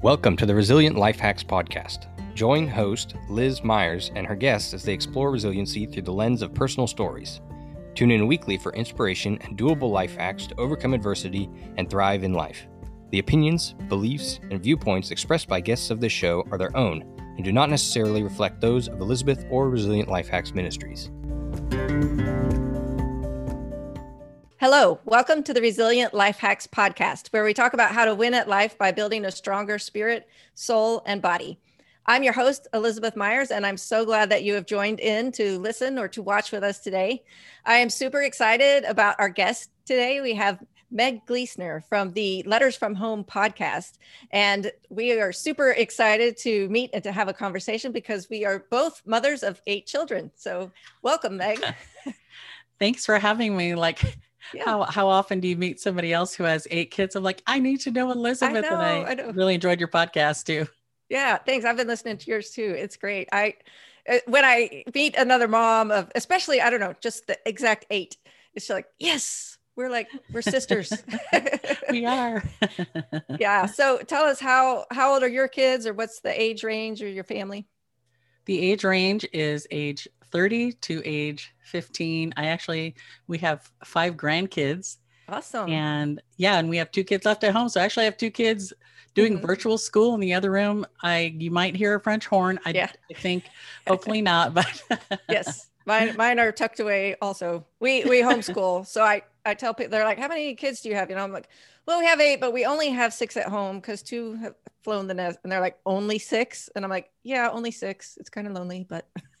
Welcome to the Resilient Life Hacks Podcast. Join host Liz Myers and her guests as they explore resiliency through the lens of personal stories. Tune in weekly for inspiration and doable life hacks to overcome adversity and thrive in life. The opinions, beliefs, and viewpoints expressed by guests of this show are their own and do not necessarily reflect those of Elizabeth or Resilient Life Hacks Ministries. Hello, welcome to the Resilient Life Hacks podcast, where we talk about how to win at life by building a stronger spirit, soul, and body. I'm your host, Elizabeth Myers, and I'm so glad that you have joined in to listen or to watch with us today. I am super excited about our guest today. We have Meg Gleesner from the Letters from Home podcast. And we are super excited to meet and to have a conversation because we are both mothers of eight children. So, welcome, Meg. Thanks for having me. Like, yeah. How how often do you meet somebody else who has eight kids? I'm like, I need to know Elizabeth, I know, and I, I really enjoyed your podcast too. Yeah, thanks. I've been listening to yours too. It's great. I uh, when I meet another mom of, especially I don't know, just the exact eight, it's like yes, we're like we're sisters. we are. yeah. So tell us how how old are your kids, or what's the age range, or your family? The age range is age 30 to age 15. I actually, we have five grandkids. Awesome. And yeah, and we have two kids left at home. So actually, I have two kids doing mm-hmm. virtual school in the other room. I you might hear a French horn. I, yeah. I think hopefully not, but yes, mine mine are tucked away. Also, we we homeschool, so I I tell people they're like, how many kids do you have? You know, I'm like, well, we have eight, but we only have six at home because two have flown the nest. And they're like, only six? And I'm like, yeah, only six. It's kind of lonely, but.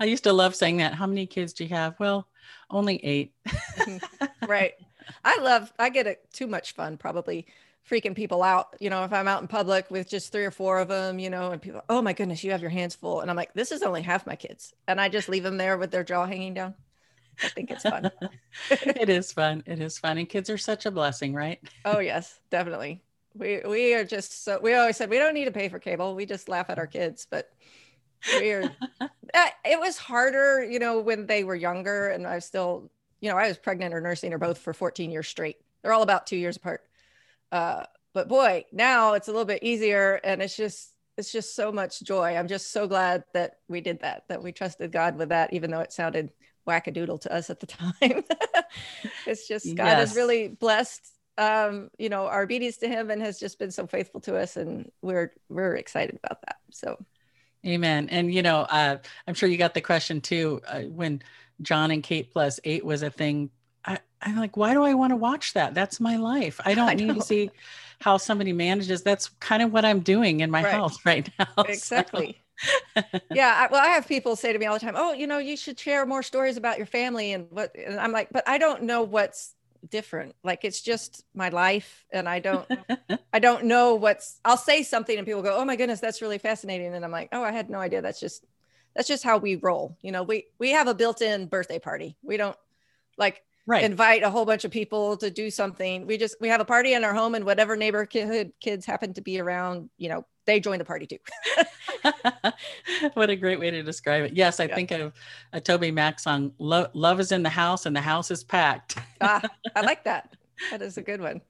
I used to love saying that. How many kids do you have? Well, only eight. Mm-hmm. right. I love, I get it too much fun probably freaking people out. You know, if I'm out in public with just three or four of them, you know, and people, oh my goodness, you have your hands full. And I'm like, this is only half my kids. And I just leave them there with their jaw hanging down. I think it's fun. it is fun. It is fun. And kids are such a blessing, right? oh, yes, definitely. We we are just so we always said we don't need to pay for cable. We just laugh at our kids, but we are it was harder, you know, when they were younger and I was still, you know, I was pregnant or nursing or both for 14 years straight. They're all about two years apart. Uh, but boy, now it's a little bit easier and it's just it's just so much joy. I'm just so glad that we did that, that we trusted God with that, even though it sounded wackadoodle to us at the time. it's just God yes. has really blessed um, you know, our obedience to him and has just been so faithful to us and we're we're excited about that. So Amen. And you know, uh, I'm sure you got the question too uh, when Jon and Kate plus 8 was a thing. I, I'm like, why do I want to watch that? That's my life. I don't I need to see how somebody manages. That's kind of what I'm doing in my right. house right now. Exactly. So yeah. well, I have people say to me all the time, "Oh, you know, you should share more stories about your family." And what? And I'm like, but I don't know what's different. Like it's just my life, and I don't, I don't know what's. I'll say something, and people go, "Oh my goodness, that's really fascinating," and I'm like, "Oh, I had no idea. That's just, that's just how we roll." You know, we we have a built-in birthday party. We don't like right. invite a whole bunch of people to do something. We just we have a party in our home, and whatever neighborhood kids happen to be around, you know, they join the party too. what a great way to describe it. Yes, I yeah. think of a TobyMac song, Lo- Love is in the house and the house is packed. ah, I like that. That is a good one.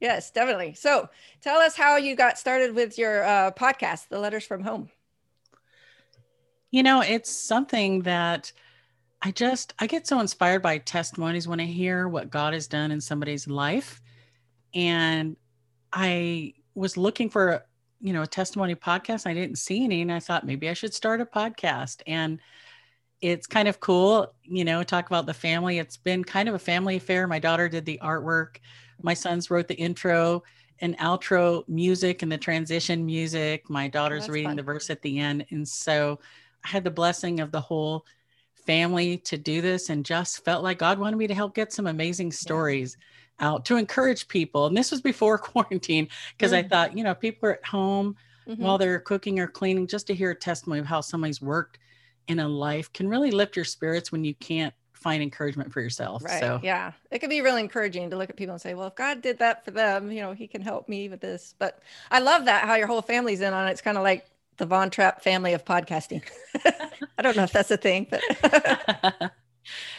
Yes, definitely. So tell us how you got started with your uh, podcast, The Letters from Home. You know, it's something that I just, I get so inspired by testimonies when I hear what God has done in somebody's life. And I was looking for you know a testimony podcast i didn't see any and i thought maybe i should start a podcast. And it's kind of cool you know talk about the family. It's been kind of a family affair. My daughter did the artwork. My sons wrote the intro and outro music and the transition music. My daughter's oh, reading fun. the verse at the end. And so i had the blessing of the whole family to do this and just felt like god wanted me to help get some amazing stories. yeah out to encourage people. And this was before quarantine because mm-hmm. I thought, you know, people are at home mm-hmm. while they're cooking or cleaning, just to hear a testimony of how somebody's worked in a life can really lift your spirits when you can't find encouragement for yourself. Right. So yeah, it can be really encouraging to look at people and say, well, if God did that for them, you know, he can help me with this. But I love that how your whole family's in on it. It's kind of like the Von Trapp family of podcasting. I don't know if that's a thing, but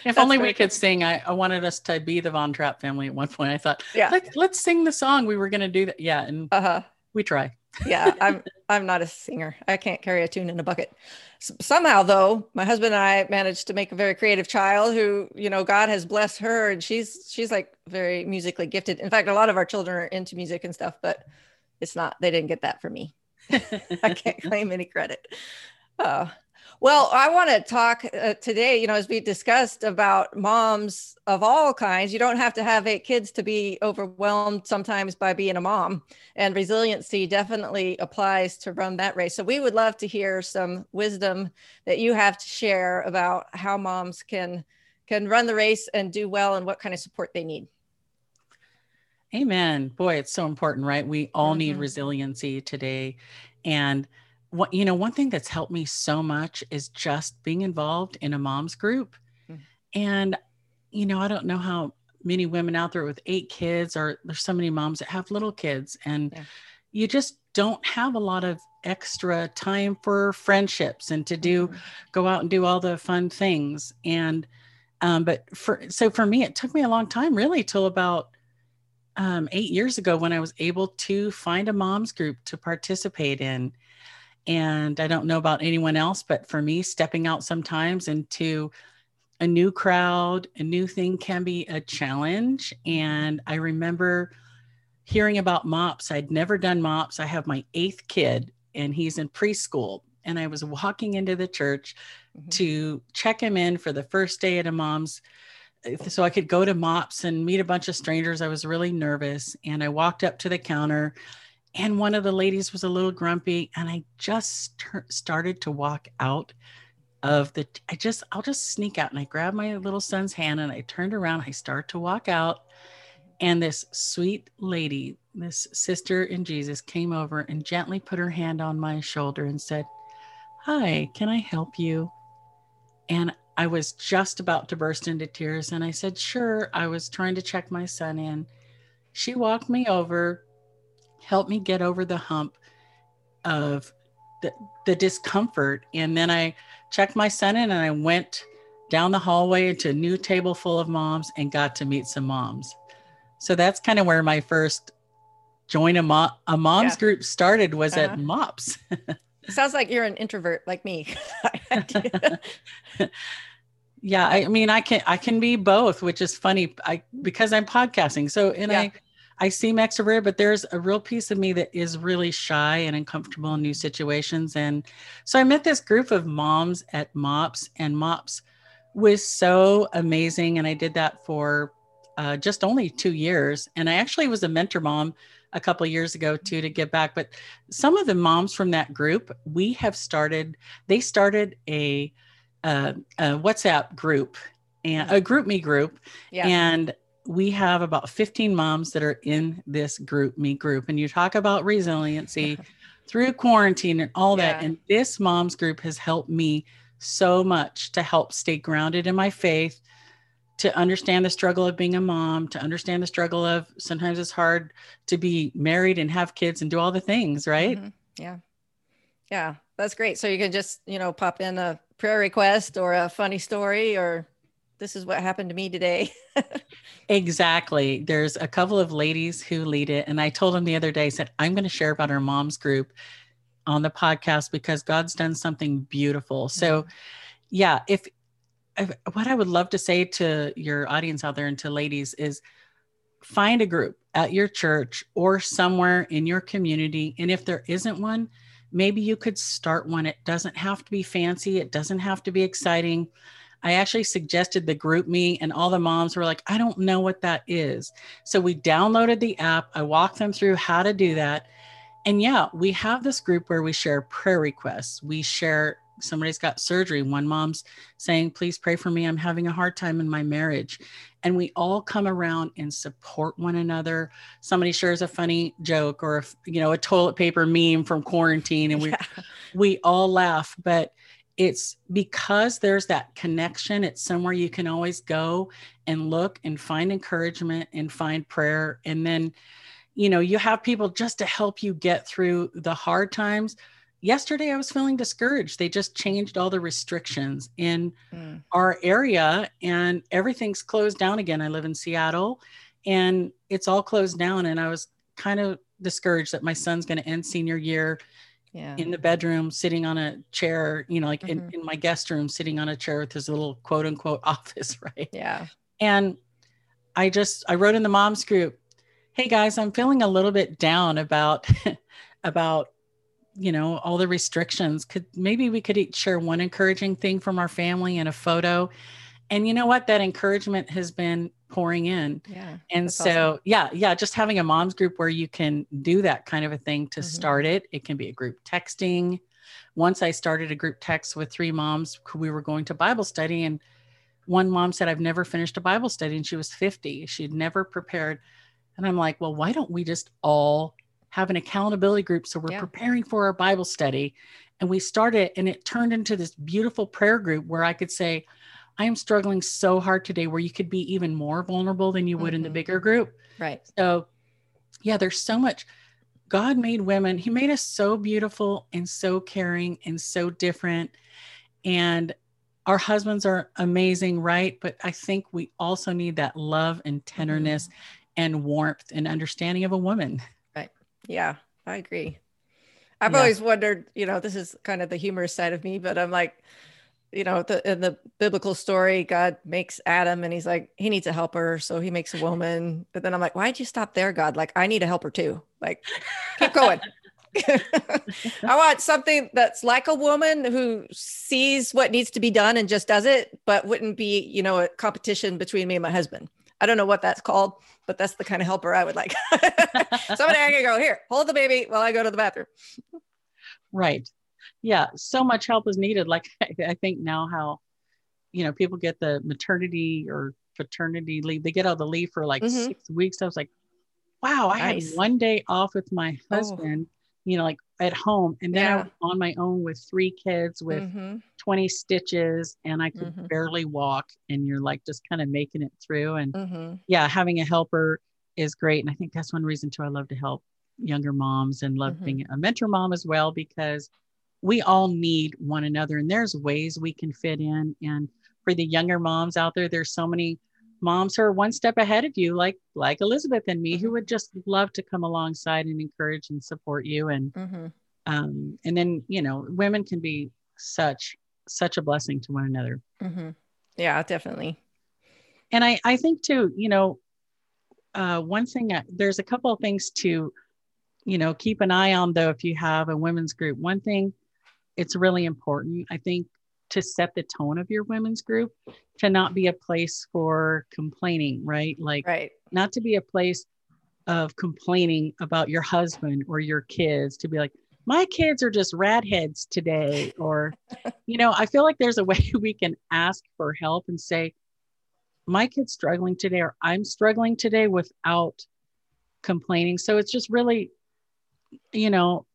if That's only we could sing. I, I wanted us to be the Von Trapp family at one point. I thought, Yeah. let's, let's sing the song. We were going to do that. Yeah. And Uh-huh. we try. yeah i'm i'm not a singer i can't carry a tune in a bucket S- somehow though my husband and i managed to make a very creative child who you know god has blessed her and she's she's like very musically gifted in fact a lot of our children are into music and stuff but it's not they didn't get that from me i can't claim any credit uh, well i want to talk uh, today you know as we discussed about moms of all kinds you don't have to have eight kids to be overwhelmed sometimes by being a mom and resiliency definitely applies to run that race so we would love to hear some wisdom that you have to share about how moms can can run the race and do well and what kind of support they need Amen. Boy, it's so important, right? We all need Mhm. resiliency today. And what you know, one thing that's helped me so much is just being involved in a mom's group. Mhm. And you know, I don't know how many women out there with eight kids or there's so many moms that have little kids and Yeah. you just don't have a lot of extra time for friendships and to do Mhm. go out and do all the fun things and um, but for so for me it took me a long time really till about um, eight years ago when i was able to find a mom's group to participate in and i don't know about anyone else but for me stepping out sometimes into a new crowd a new thing can be a challenge and i remember hearing about mops i'd never done mops i have my eighth kid and he's in preschool and i was walking into the church Mhm. to check him in for the first day at a mom's uh, so I could go to MOPS and meet a bunch of strangers. I was really nervous. And I walked up to the counter, and one of the ladies was a little grumpy. And I just st- started to walk out of the, I just, I'll just sneak out. And I grabbed my little son's hand and I turned around. I start to walk out. And this sweet lady, this sister in Jesus, came over and gently put her hand on my shoulder and said, Hi, can I help you? And I was just about to burst into tears. And I said, Sure. I was trying to check my son in. She walked me over, helped me get over the hump of the, the discomfort. And then I checked my son in and I went down the hallway to a new table full of moms and got to meet some moms. So that's kind of where my first join a, mo- a mom's Yeah. group started was Uh-huh. at MOPS. sounds like you're an introvert like me yeah i mean i can i can be both which is funny i because i'm podcasting so and Yeah. i i seem extroverted but there's a real piece of me that is really shy and uncomfortable in new situations and so i met this group of moms at mops and mops was so amazing and i did that for uh, just only two years and i actually was a mentor mom a couple of years ago too to give back but some of the moms from that group we have started they started a uh, a WhatsApp group and a GroupMe group. yeah And we have about 15 moms that are in this GroupMe group. And you talk about resiliency through quarantine and all that. And this moms group has helped me so much to help stay grounded in my faith, to understand the struggle of being a mom, to understand the struggle of sometimes it's hard to be married and have kids and do all the things, right? Mhm. Yeah. Yeah. That's great. So you can just, you know, pop in a prayer request or a funny story or this is what happened to me today. Exactly. There's a couple of ladies who lead it. And I told them the other day, I said, I'm going to share about our mom's group on the podcast because God's done something beautiful. So, mm-hmm. yeah, if, if what I would love to say to your audience out there and to ladies is find a group at your church or somewhere in your community. And if there isn't one, maybe you could start one. It doesn't have to be fancy, it doesn't have to be exciting. I actually suggested the GroupMe, and all the moms were like, I don't know what that is. So we downloaded the app. I walked them through how to do that. And yeah, we have this group where we share prayer requests. We share somebody's got surgery. One mom's saying, Please pray for me. I'm having a hard time in my marriage. And we all come around and support one another. Somebody shares a funny joke or, a, you know, a toilet paper meme from quarantine, and we Yeah. we all laugh, but it's because there's that connection. It's somewhere you can always go and look and find encouragement and find prayer. And then, you know, you have people just to help you get through the hard times. yesterday I was feeling discouraged. They just changed all the restrictions in Mm. our area and everything's closed down again. I live in Seattle and it's all closed down. And I was kind of discouraged that my son's going to end senior year Yeah. in the bedroom, sitting on a chair, you know, like in, Mhm. in my guest room, sitting on a chair with his little quote unquote office, right? yeah. And I just I wrote in the moms group, "Hey guys, I'm feeling a little bit down about about you know all the restrictions. Could maybe we could each share one encouraging thing from our family and a photo." And you know what? That encouragement has been pouring in. Yeah. And so, awesome. yeah, yeah, just having a mom's group where you can do that kind of a thing to Mhm. start it. It can be a group texting. Once I started a group text with three moms we were going to Bible study, and one mom said, I've never finished a Bible study, and she was 50. She'd never prepared. And I'm like, well, why don't we just all have an accountability group so we're Yeah. preparing for our Bible study? And we started, and it turned into this beautiful prayer group where I could say, I am struggling so hard today, where you could be even more vulnerable than you would in the Mhm. bigger group. Right. So, yeah, there's so much. God made women, He made us so beautiful and so caring and so different. And our husbands are amazing, right? But I think we also need that love and tenderness and warmth and understanding of a woman. Right. Yeah, I agree. I've Yeah. always wondered, you know, this is kind of the humorous side of me, but I'm like, you know, the, in the biblical story, God makes Adam and he's like, he needs a helper. So he makes a woman. But then I'm like, why'd you stop there, God? Like, I need a helper too. Like, keep going. I want something that's like a woman who sees what needs to be done and just does it, but wouldn't be, you know, a competition between me and my husband. I don't know what that's called, but that's the kind of helper I would like. Somebody I can go here, hold the baby while I go to the bathroom. Right. Yeah. So much help is needed. Like I, I think now how, you know, people get the maternity or paternity leave, they get all the leave for like Mhm. six weeks. I was like, wow, I Nice. had one day off with my Oh. husband, you know, like at home. And then I Yeah. was on my own with three kids with Mhm, 20 stitches and I could Mhm. barely walk. And you're like just kind of making it through. And mhm. yeah, having a helper is great. And I think that's one reason too I love to help younger moms and love Mhm. being a mentor mom as well because we all need one another and there's ways we can fit in. And for the younger moms out there, there's so many moms who are one step ahead of you, like like Elizabeth and me, who Mhm. would just love to come alongside and encourage and support you. And Mhm. um, and then you know, women can be such such a blessing to one another. Mhm. Yeah, definitely. and I, I think too, you know, uh, one thing, uh, there's a couple of things to, you know, keep an eye on though, if you have a women's group. One thing, it's really important, I think, to set the tone of your women's group to not be a place for complaining, right? Like, Right. not to be a place of complaining about your husband or your kids, to be like, my kids are just rat heads today. Or, you know, I feel like there's a way we can ask for help and say, my kid's struggling today, or I'm struggling today without complaining. So it's just really, you know,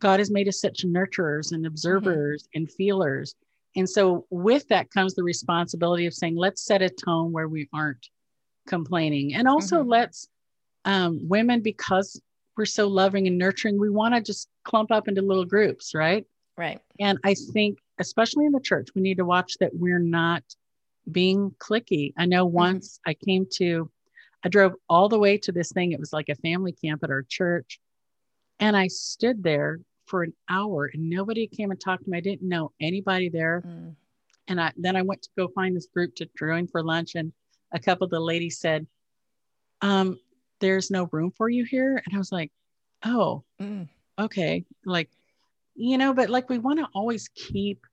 God has made us such nurturers and observers and feelers. And so with that comes the responsibility of saying, let's set a tone where we aren't complaining. And also Mhm. let's um, women, because we're so loving and nurturing, we want to just clump up into little groups, right? Right. And I think, especially in the church, we need to watch that we're not being cliquey. I know once I came to, I drove all the way to this thing. It was like a family camp at our church. And I stood there for an hour and nobody came and talked to me. I didn't know anybody there. Mm. And I, then I went to go find this group to join for lunch. And a couple of the ladies said, um, there's no room for you here. And I was like, oh, Mm. okay like you know but like we want to always keep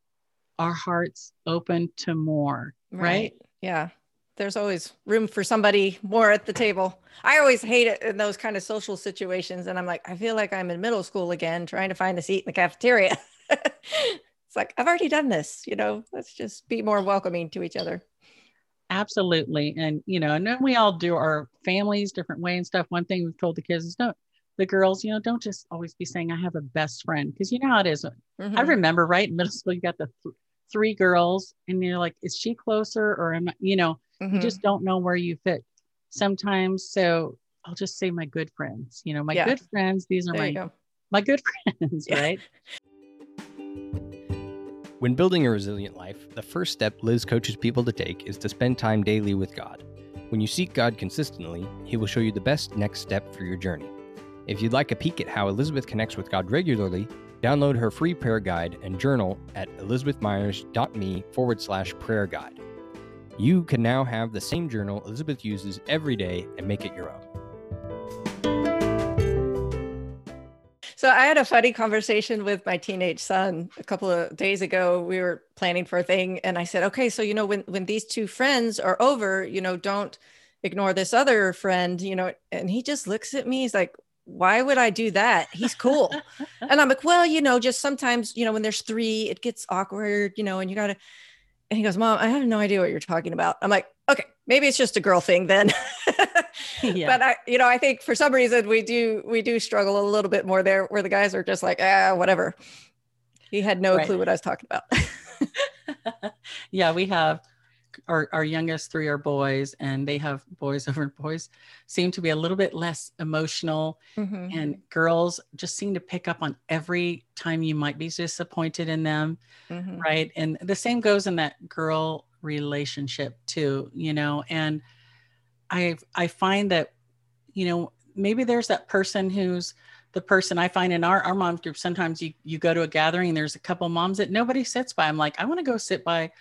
our hearts open to more right, Yeah. There's always room for somebody more at the table. I always hate it in those kind of social situations. And I'm like, I feel like I'm in middle school again, trying to find a seat in the cafeteria. it's like, I've already done this, you know, let's just be more welcoming to each other. absolutely and you know and then we all do our families different way and stuff one thing we've told the kids is don't the girls you know don't just always be saying i have a best friend because you know how it is i Mhm. remember right in middle school you got the th- three girls and you're like is she closer or am i you know you Mhm. just don't know where you fit sometimes so i'll just say my good friends you know my Yeah. good friends these are there my go. my good friends, Yeah. right? When building a resilient life, the first step Liz coaches people to take is to spend time daily with God. When you seek God consistently, He will show you the best next step for your journey. If you'd like a peek at how Elizabeth connects with God regularly, download her free prayer guide and journal at elizabethmyers.me forward slash prayer guide. You can now have the same journal Elizabeth uses every day and make it your own. So I had a funny conversation with my teenage son a couple of days ago. We were planning for a thing and I said, "Okay, so you know when when these two friends are over, you know, don't ignore this other friend, you know." And he just looks at me. He's like, "Why would I do that? He's cool." and I'm like, "Well, you know, just sometimes, you know, when there's 3, it gets awkward, you know, and you got to And he goes, "Mom, I have no idea what you're talking about." I'm like, "Okay, maybe it's just a girl thing then." Yeah. But I, you know, I think for some reason we do we do struggle a little bit more there, where the guys are just like, ah, whatever. He had no Right. clue what I was talking about. yeah, we have our, our youngest three are boys, and they have boys over boys seem to be a little bit less emotional, Mhm. and girls just seem to pick up on every time you might be disappointed in them, Mhm. right? And the same goes in that girl relationship too, you know. And I I find that, you know, maybe there's that person who's the person I find in our, our mom group. Sometimes you you go to a gathering and there's a couple moms that nobody sits by. I'm like, I want to go sit by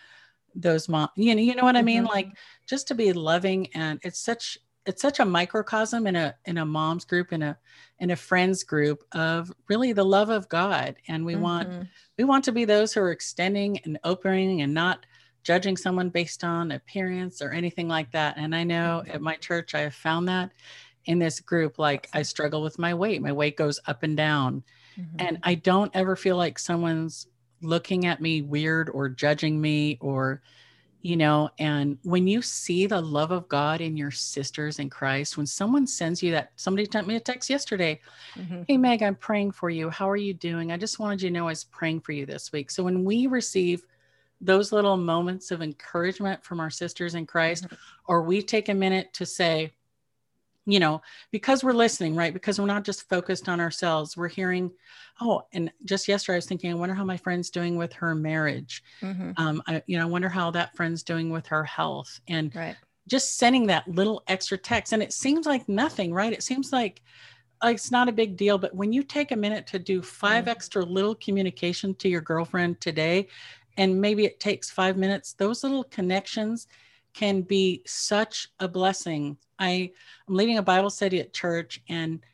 those mom. You know, you know what I mean? Mhm. Like just to be loving and it's such it's such a microcosm in a in a mom's group in a in a friends group of really the love of God. And we want Mhm. we want to be those who are extending and opening and not judging someone based on appearance or anything like that. And I know at my church, I have found that in this group, like I struggle with my weight. My weight goes up and down. Mhm. And I don't ever feel like someone's looking at me weird or judging me or, you know, and when you see the love of God in your sisters in Christ, when someone sends you that, somebody sent me a text yesterday Mhm. Hey, Meg, I'm praying for you. How are you doing? I just wanted you to know I was praying for you this week. So when we receive those little moments of encouragement from our sisters in Christ, Mhm. or we take a minute to say, you know, because we're listening, right? Because we're not just focused on ourselves, we're hearing, oh, and just yesterday I was thinking, I wonder how my friend's doing with her marriage. Mhm. Um, I, you know, I wonder how that friend's doing with her health. And Right. just sending that little extra text and it seems like nothing right it seems like uh, it's not a big deal but when you take a minute to do 5 Mhm. extra little communication to your girlfriend today and maybe it takes five minutes those little connections can be such a blessing i i'm leading a bible study at church and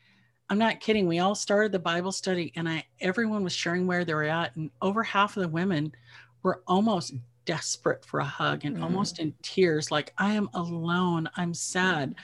i'm not kidding we all started the bible study and i everyone was sharing where they were at and over half of the women were almost desperate for a hug and Mhm. almost in tears like i am alone i'm sad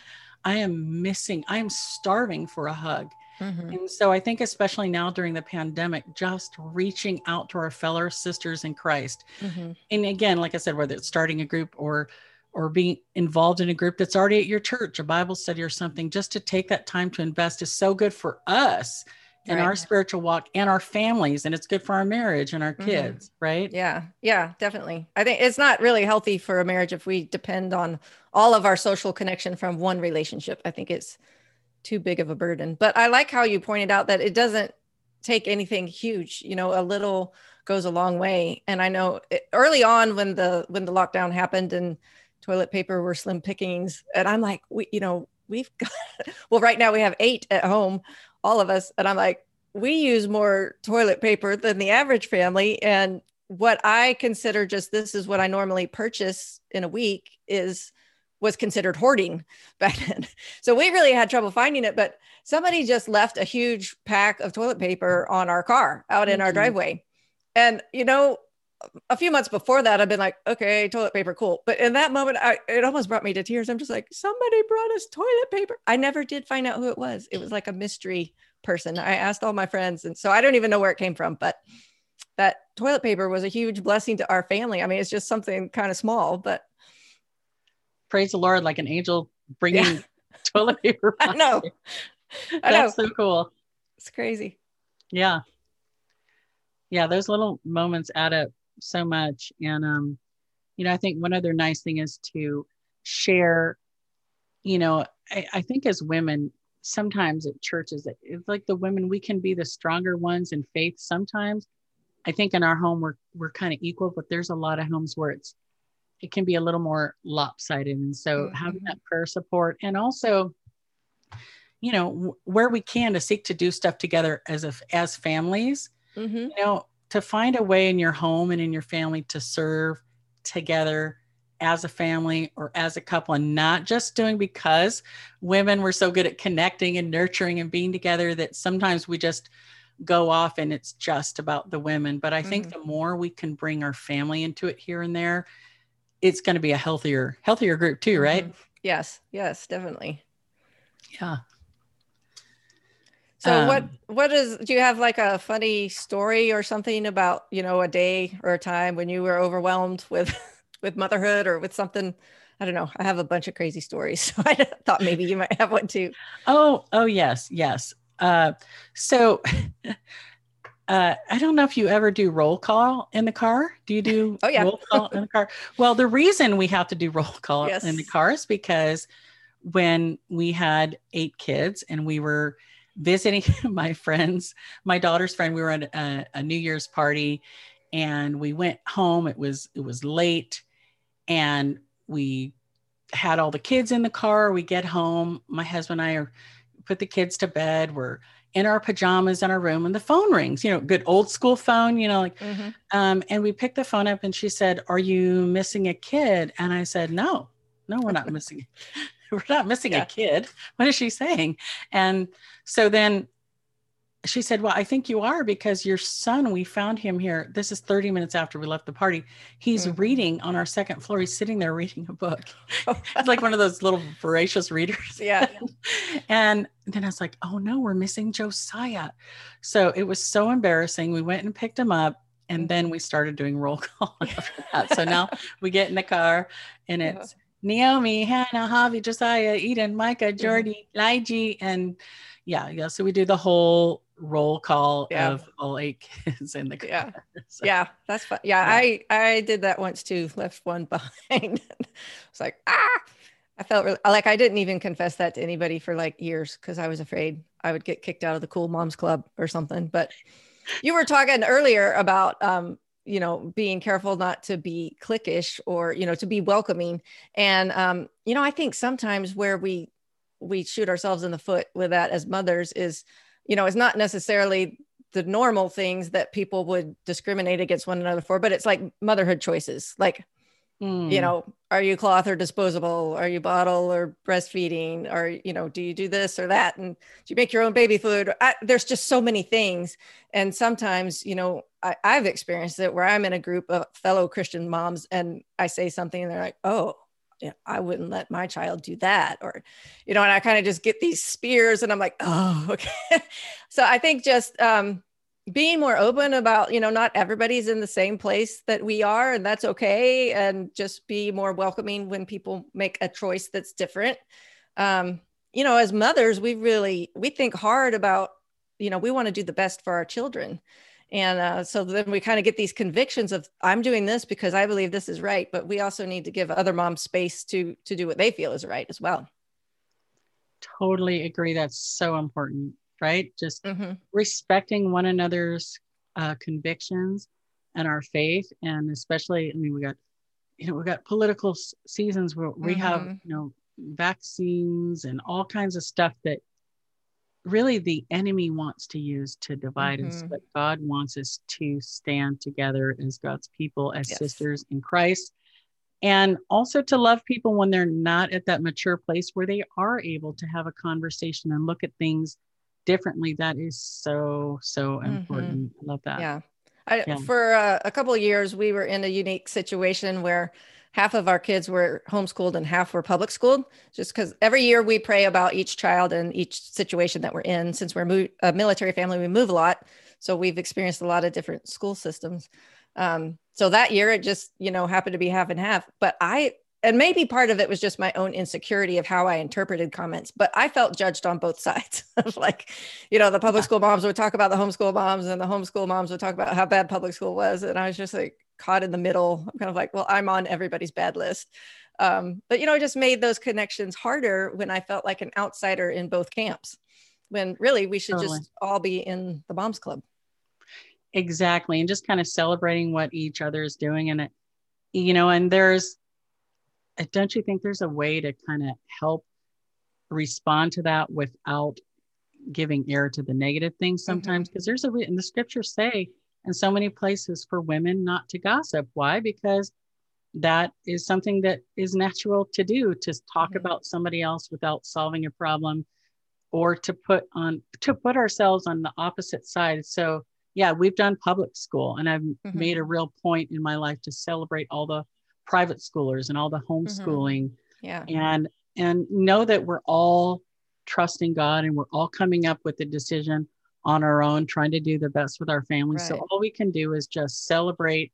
i am missing i am starving for a hug Mhm. and so i think especially now during the pandemic just reaching out to our fellow sisters in christ Mhm. and again like i said whether it's starting a group or or being involved in a group that's already at your church a bible study or something just to take that time to invest is so good for us and Right. our spiritual walk and our families and it's good for our marriage and our Mhm. kids right Yeah, yeah, definitely. I think it's not really healthy for a marriage if we depend on all of our social connection from one relationship. I think it's too big of a burden. But I like how you pointed out that it doesn't take anything huge. You know, a little goes a long way. And I know it, early on when the when the lockdown happened and toilet paper were slim pickings, and I'm like, we, you know, we've got. Well, right now we have eight at home, all of us, and I'm like, we use more toilet paper than the average family, and what I consider just this is what I normally purchase in a week is was considered hoarding back then. So we really had trouble finding it, but somebody just left a huge pack of toilet paper on our car out in our Mhm. driveway. And you know, a few months before that, I've been like, okay, toilet paper, cool. But in that moment, I, it almost brought me to tears. I'm just like, somebody brought us toilet paper. I never did find out who it was. It was like a mystery person. I asked all my friends, and so I don't even know where it came from, but that toilet paper was a huge blessing to our family. I mean, it's just something kind of small, but praise the lord like an angel bringing toilet paper I know. I know that's so cool it's crazy. yeah yeah those little moments add up so much and um you know i think one other nice thing is to share you know i, I think as women sometimes at churches it's like the women we can be the stronger ones in faith sometimes i think in our home we're we're kind of equal but there's a lot of homes where it's it can be a little more lopsided and so mm-hmm. having that prayer support and also you know where we can to seek to do stuff together as a as families mm-hmm. you know to find a way in your home and in your family to serve together as a family or as a couple and not just doing because women were so good at connecting and nurturing and being together that sometimes we just go off and it's just about the women but i mm-hmm. think the more we can bring our family into it here and there it's going to be a healthier healthier group too right mm-hmm. yes yes definitely yeah so um, what what is do you have like a funny story or something about you know a day or a time when you were overwhelmed with with motherhood or with something I don't know. I have a bunch of crazy stories. So I thought maybe you might have one too. Oh, oh yes, yes. Uh, so uh, I don't know if you ever do roll call in the car. Do you do oh, yeah. roll call in the car? Well, the reason we have to do roll call yes. in the car is because when we had eight kids and we were visiting my friends, my daughter's friend, we were at a, a New Year's party and we went home. It was it was late and we had all the kids in the car. We get home. My husband and I are put the kids to bed. We're in our pajamas in our room and the phone rings, you know, good old school phone, you know, like, mm-hmm. um, and we picked the phone up and she said, Are you missing a kid? And I said, No, no, we're not missing. we're not missing yeah. a kid. What is she saying? And so then she said, Well, I think you are because your son, we found him here. This is 30 minutes after we left the party. He's mm-hmm. reading on our second floor. He's sitting there reading a book. it's like one of those little voracious readers. Yeah. and then I was like, Oh no, we're missing Josiah. So it was so embarrassing. We went and picked him up. And mm-hmm. then we started doing roll call after that. So now we get in the car and uh-huh. it's Naomi, Hannah, Javi, Josiah, Eden, Micah, mm-hmm. Jordy, mm-hmm. and yeah, yeah. So we do the whole roll call yeah. of all eight kids in the car. Yeah, so, yeah, that's fun. Yeah, yeah, I I did that once too. Left one behind. it's like ah, I felt really like I didn't even confess that to anybody for like years because I was afraid I would get kicked out of the cool moms club or something. But you were talking earlier about um, you know being careful not to be cliquish or you know to be welcoming and um, you know i think sometimes where we we shoot ourselves in the foot with that as mothers is you know, it's not necessarily the normal things that people would discriminate against one another for, but it's like motherhood choices. Like, mm. you know, are you cloth or disposable? Are you bottle or breastfeeding? Or, you know, do you do this or that? And do you make your own baby food? I, there's just so many things. And sometimes, you know, I, I've experienced it where I'm in a group of fellow Christian moms and I say something and they're like, oh, I wouldn't let my child do that. Or, you know, and I kind of just get these spears and I'm like, oh, okay. so I think just um, being more open about, you know, not everybody's in the same place that we are, and that's okay. And just be more welcoming when people make a choice that's different. Um, you know, as mothers, we really, we think hard about, you know, we want to do the best for our children and uh, so then we kind of get these convictions of i'm doing this because i believe this is right but we also need to give other moms space to to do what they feel is right as well totally agree that's so important right just mm-hmm. respecting one another's uh, convictions and our faith and especially i mean we got you know we got political seasons where we mm-hmm. have you know vaccines and all kinds of stuff that really the enemy wants to use to divide mm-hmm. us, but God wants us to stand together as God's people, as yes. sisters in Christ, and also to love people when they're not at that mature place where they are able to have a conversation and look at things differently. That is so, so mm-hmm. important. I love that. Yeah. I, yeah. For uh, a couple of years, we were in a unique situation where half of our kids were homeschooled and half were public schooled just because every year we pray about each child and each situation that we're in since we're a military family we move a lot so we've experienced a lot of different school systems um, so that year it just you know happened to be half and half but i and maybe part of it was just my own insecurity of how I interpreted comments, but I felt judged on both sides. like, you know, the public school moms would talk about the homeschool moms, and the homeschool moms would talk about how bad public school was. And I was just like, caught in the middle. I'm kind of like, well, I'm on everybody's bad list. Um, but you know, it just made those connections harder when I felt like an outsider in both camps. When really we should Totally. just all be in the moms club. exactly and just kind of celebrating what each other is doing and it you know and there's uh, don't you think there's a way to kind of help respond to that without giving air to the negative things sometimes because there's a and the scriptures say in so many places for women not to gossip why because that is something that is natural to do to talk Mhm. about somebody else without solving a problem or to put on to put ourselves on the opposite side so yeah we've done public school and i've Mhm. made a real point in my life to celebrate all the private schoolers and all the homeschooling Yeah. and and know that we're all trusting god and we're all coming up with a decision on our own trying to do the best with our families so all we can do is just celebrate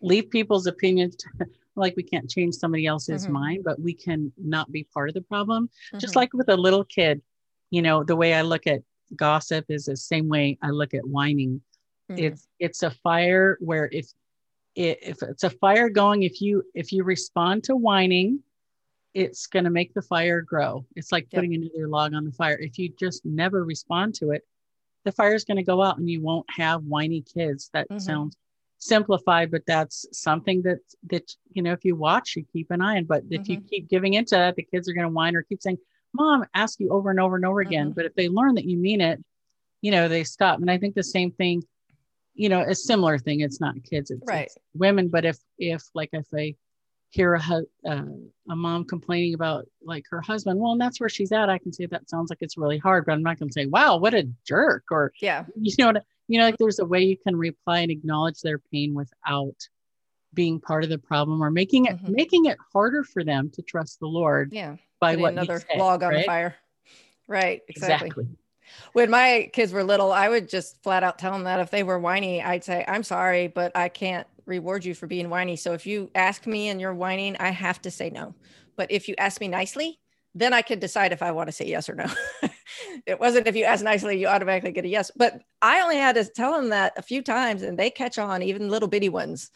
leave people's opinions like we can't change somebody else's Mhm. mind but we can not be part of the problem just Mhm. like with a little kid you know the way i look at gossip is the same way i look at whining Mhm. it's it's a fire where if if it's a fire going if you if you respond to whining it's going to make the fire grow it's like Yep. putting another log on the fire if you just never respond to it the fire is going to go out and you won't have whiny kids that Mhm. sounds simplified but that's something that that you know if you watch you keep an eye on but if you Mm-hmm. keep giving into that the kids are going to whine or keep saying mom ask you over and over and over again Mhm. but if they learn that you mean it you know they stop and i think the same thing you know a similar thing it's not kids it's, Right. it's women but if if like if i hear a, uh, a mom complaining about like her husband well and that's where she's at i can say that sounds like it's really hard but i'm not going to say wow what a jerk or yeah. you know what you know like there's a way you can reply and acknowledge their pain without being part of the problem or making it Mhm. making it harder for them to trust the lord Yeah. by what another say, log on the right? fire. Right. Exactly. exactly When my kids were little, I would just flat out tell them that if they were whiny, I'd say, I'm sorry, but I can't reward you for being whiny. So if you ask me and you're whining, I have to say no. But if you ask me nicely, then I can decide if I want to say yes or no. it wasn't if you ask nicely, you automatically get a yes. But I only had to tell them that a few times and they catch on, even little bitty ones.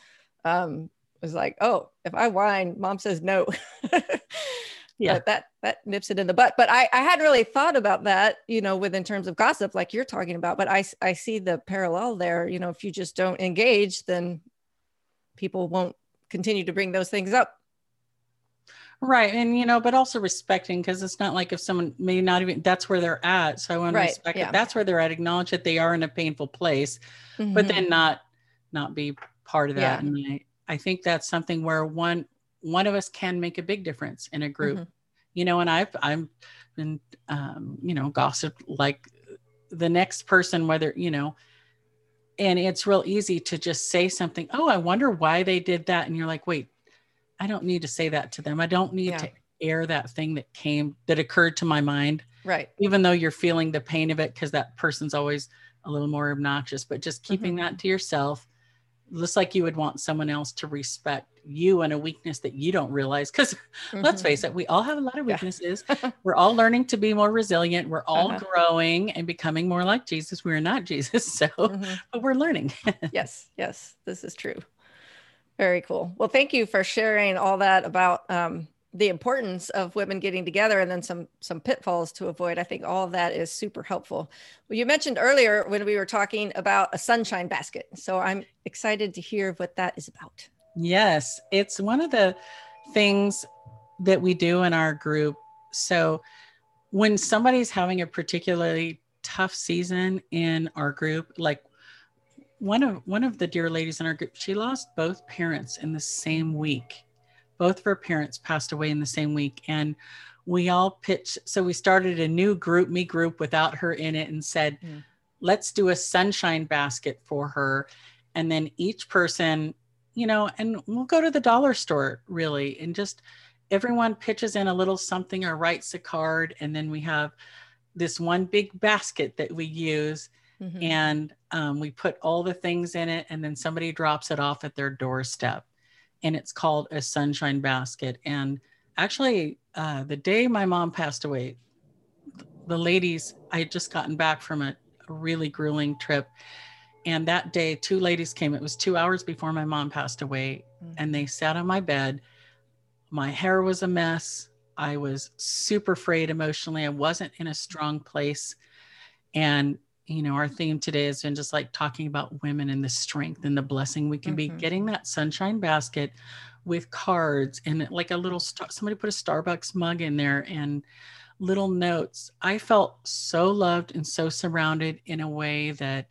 Um, it was like, oh, if I whine, mom says no. Yeah. But that that nips it in the butt. But I, I hadn't really thought about that, you know, with in terms of gossip, like you're talking about. But I I see the parallel there. You know, if you just don't engage, then people won't continue to bring those things up. Right. And, you know, but also respecting because it's not like if someone may not even, that's where they're at. So I want to respect yeah. that that's where they're at, acknowledge that they are in a painful place, but Mhm. then not, not be part of that. Yeah. And I, I think that's something where one, one of us can make a big difference in a group, Mhm. you know, and I've, I've been, um, you know, gossip like the next person, whether, you know, and it's real easy to just say something. Oh, I wonder why they did that. And you're like, wait, I don't need to say that to them. I don't need Yeah. to air that thing that came that occurred to my mind, right. even though you're feeling the pain of it, because that person's always a little more obnoxious. But just keeping Mm-hmm. that to yourself, just like you would want someone else to respect you and a weakness that you don't realize. Because let's Mhm. face it, we all have a lot of Yeah. weaknesses. We're all learning to be more resilient. We're all Uh-huh. growing and becoming more like Jesus. We're not Jesus, so Mhm. but we're learning. yes yes this is true very cool well thank you for sharing all that about um, the importance of women getting together and then some some pitfalls to avoid i think all of that is super helpful well you mentioned earlier when we were talking about a sunshine basket so i'm excited to hear what that is about Yes, it's one of the things that we do in our group. So when somebody's having a particularly tough season in our group, like one of one of the dear ladies in our group, she lost both parents in the same week. Both of her parents passed away in the same week and we all pitched so we started a new GroupMe group without her in it and said Mm. let's do a sunshine basket for her and then each person you know, and we'll go to the dollar store really and just everyone pitches in a little something or writes a card. And then we have this one big basket that we use Mhm. and um, we put all the things in it and then somebody drops it off at their doorstep. And it's called a sunshine basket. And actually, uh, the day my mom passed away, the ladies, I had just gotten back from a, a really grueling trip and that day, two ladies came. It was two hours before my mom passed away, Mhm. and they sat on my bed my hair was a mess. I was super frayed emotionally. I wasn't in a strong place. And, you know, our theme today has been just like talking about women and the strength and the blessing we can mm-hmm. be getting that sunshine basket with cards and like a little star- somebody put a Starbucks mug in there and little notes. I felt so loved and so surrounded in a way that,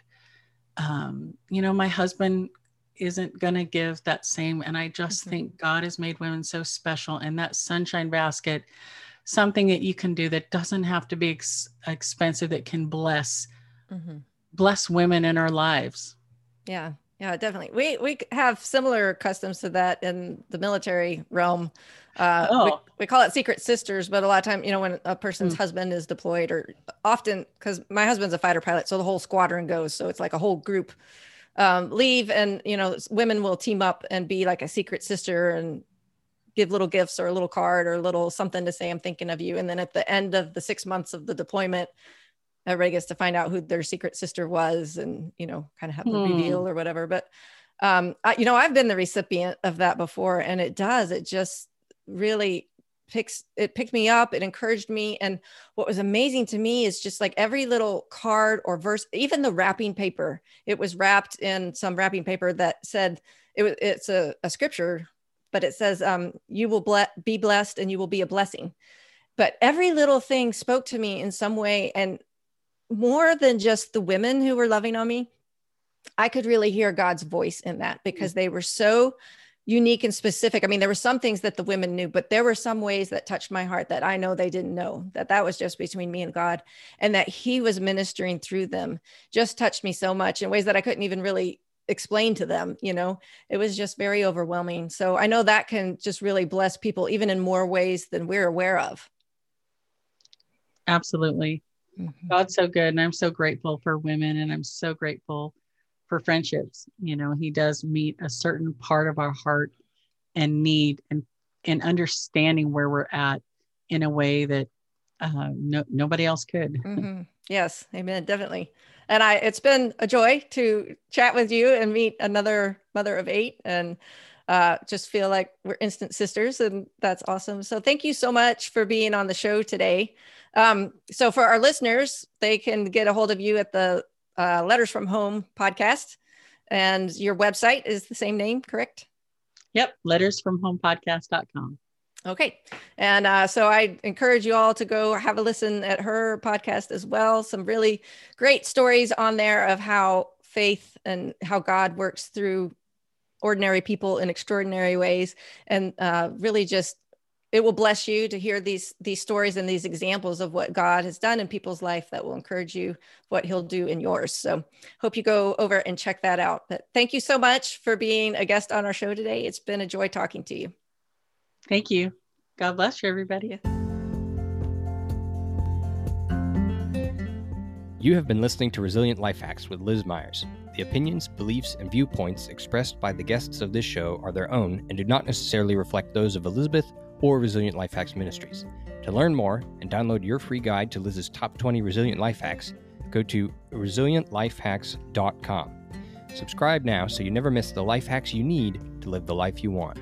um, you know, my husband isn't going to give that same. And I just mm-hmm. think God has made women so special. And that sunshine basket, something that you can do that doesn't have to be ex- expensive, that can bless, mm-hmm. bless women in our lives. Yeah. Yeah, definitely. We we have similar customs to that in the military realm. Uh, oh. we, we, call it secret sisters, but a lot of time, you know, when a person's mm. husband is deployed, or often because my husband's a fighter pilot, so the whole squadron goes. So it's like a whole group um, leave, and you know, women will team up and be like a secret sister and give little gifts or a little card or a little something to say, "I'm thinking of you." And then at the end of the six months of the deployment, everybody gets to find out who their secret sister was and you know kind of have the hmm. reveal or whatever. But um I, you know i've been the recipient of that before and it does. It just really picks it picked me up. It encouraged me. And what was amazing to me is just like every little card or verse even the wrapping paper it was wrapped in some wrapping paper that said it was it's a, a scripture but it says um you will ble- be blessed and you will be a blessing. But every little thing spoke to me in some way and more than just the women who were loving on me, I could really hear God's voice in that because mm. they were so unique and specific. I mean, there were some things that the women knew, but there were some ways that touched my heart that I know they didn't know that that was just between me and God and that he was ministering through them just touched me so much in ways that I couldn't even really explain to them, you know. It was just very overwhelming. So I know that can just really bless people even in more ways than we're aware of. Absolutely. Mm-hmm. God's so good. And I'm so grateful for women and I'm so grateful for friendships. You know, He does meet a certain part of our heart and need and, and understanding where we're at in a way that uh, no, nobody else could. Mm-hmm. Yes. Amen. Definitely. And I, it's been a joy to chat with you and meet another mother of eight and uh, just feel like we're instant sisters and that's awesome. So thank you so much for being on the show today. Um, so for our listeners, they can get a hold of you at the uh, Letters from Home podcast, and your website is the same name, correct? Yep, lettersfromhomepodcast.com. Okay. And uh, so I encourage you all to go have a listen at her podcast as well. Some really great stories on there of how faith and how God works through ordinary people in extraordinary ways and uh, really just it will bless you to hear these these stories and these examples of what God has done in people's life that will encourage you what he'll do in yours. So hope you go over and check that out. But thank you so much for being a guest on our show today. It's been a joy talking to you. Thank you. God bless you everybody. You have been listening to Resilient Life Hacks with Liz Myers. The opinions, beliefs, and viewpoints expressed by the guests of this show are their own and do not necessarily reflect those of Elizabeth or Resilient Life Hacks Ministries. To learn more and download your free guide to Liz's top 20 resilient life hacks, go to resilientlifehacks.com. Subscribe now so you never miss the life hacks you need to live the life you want.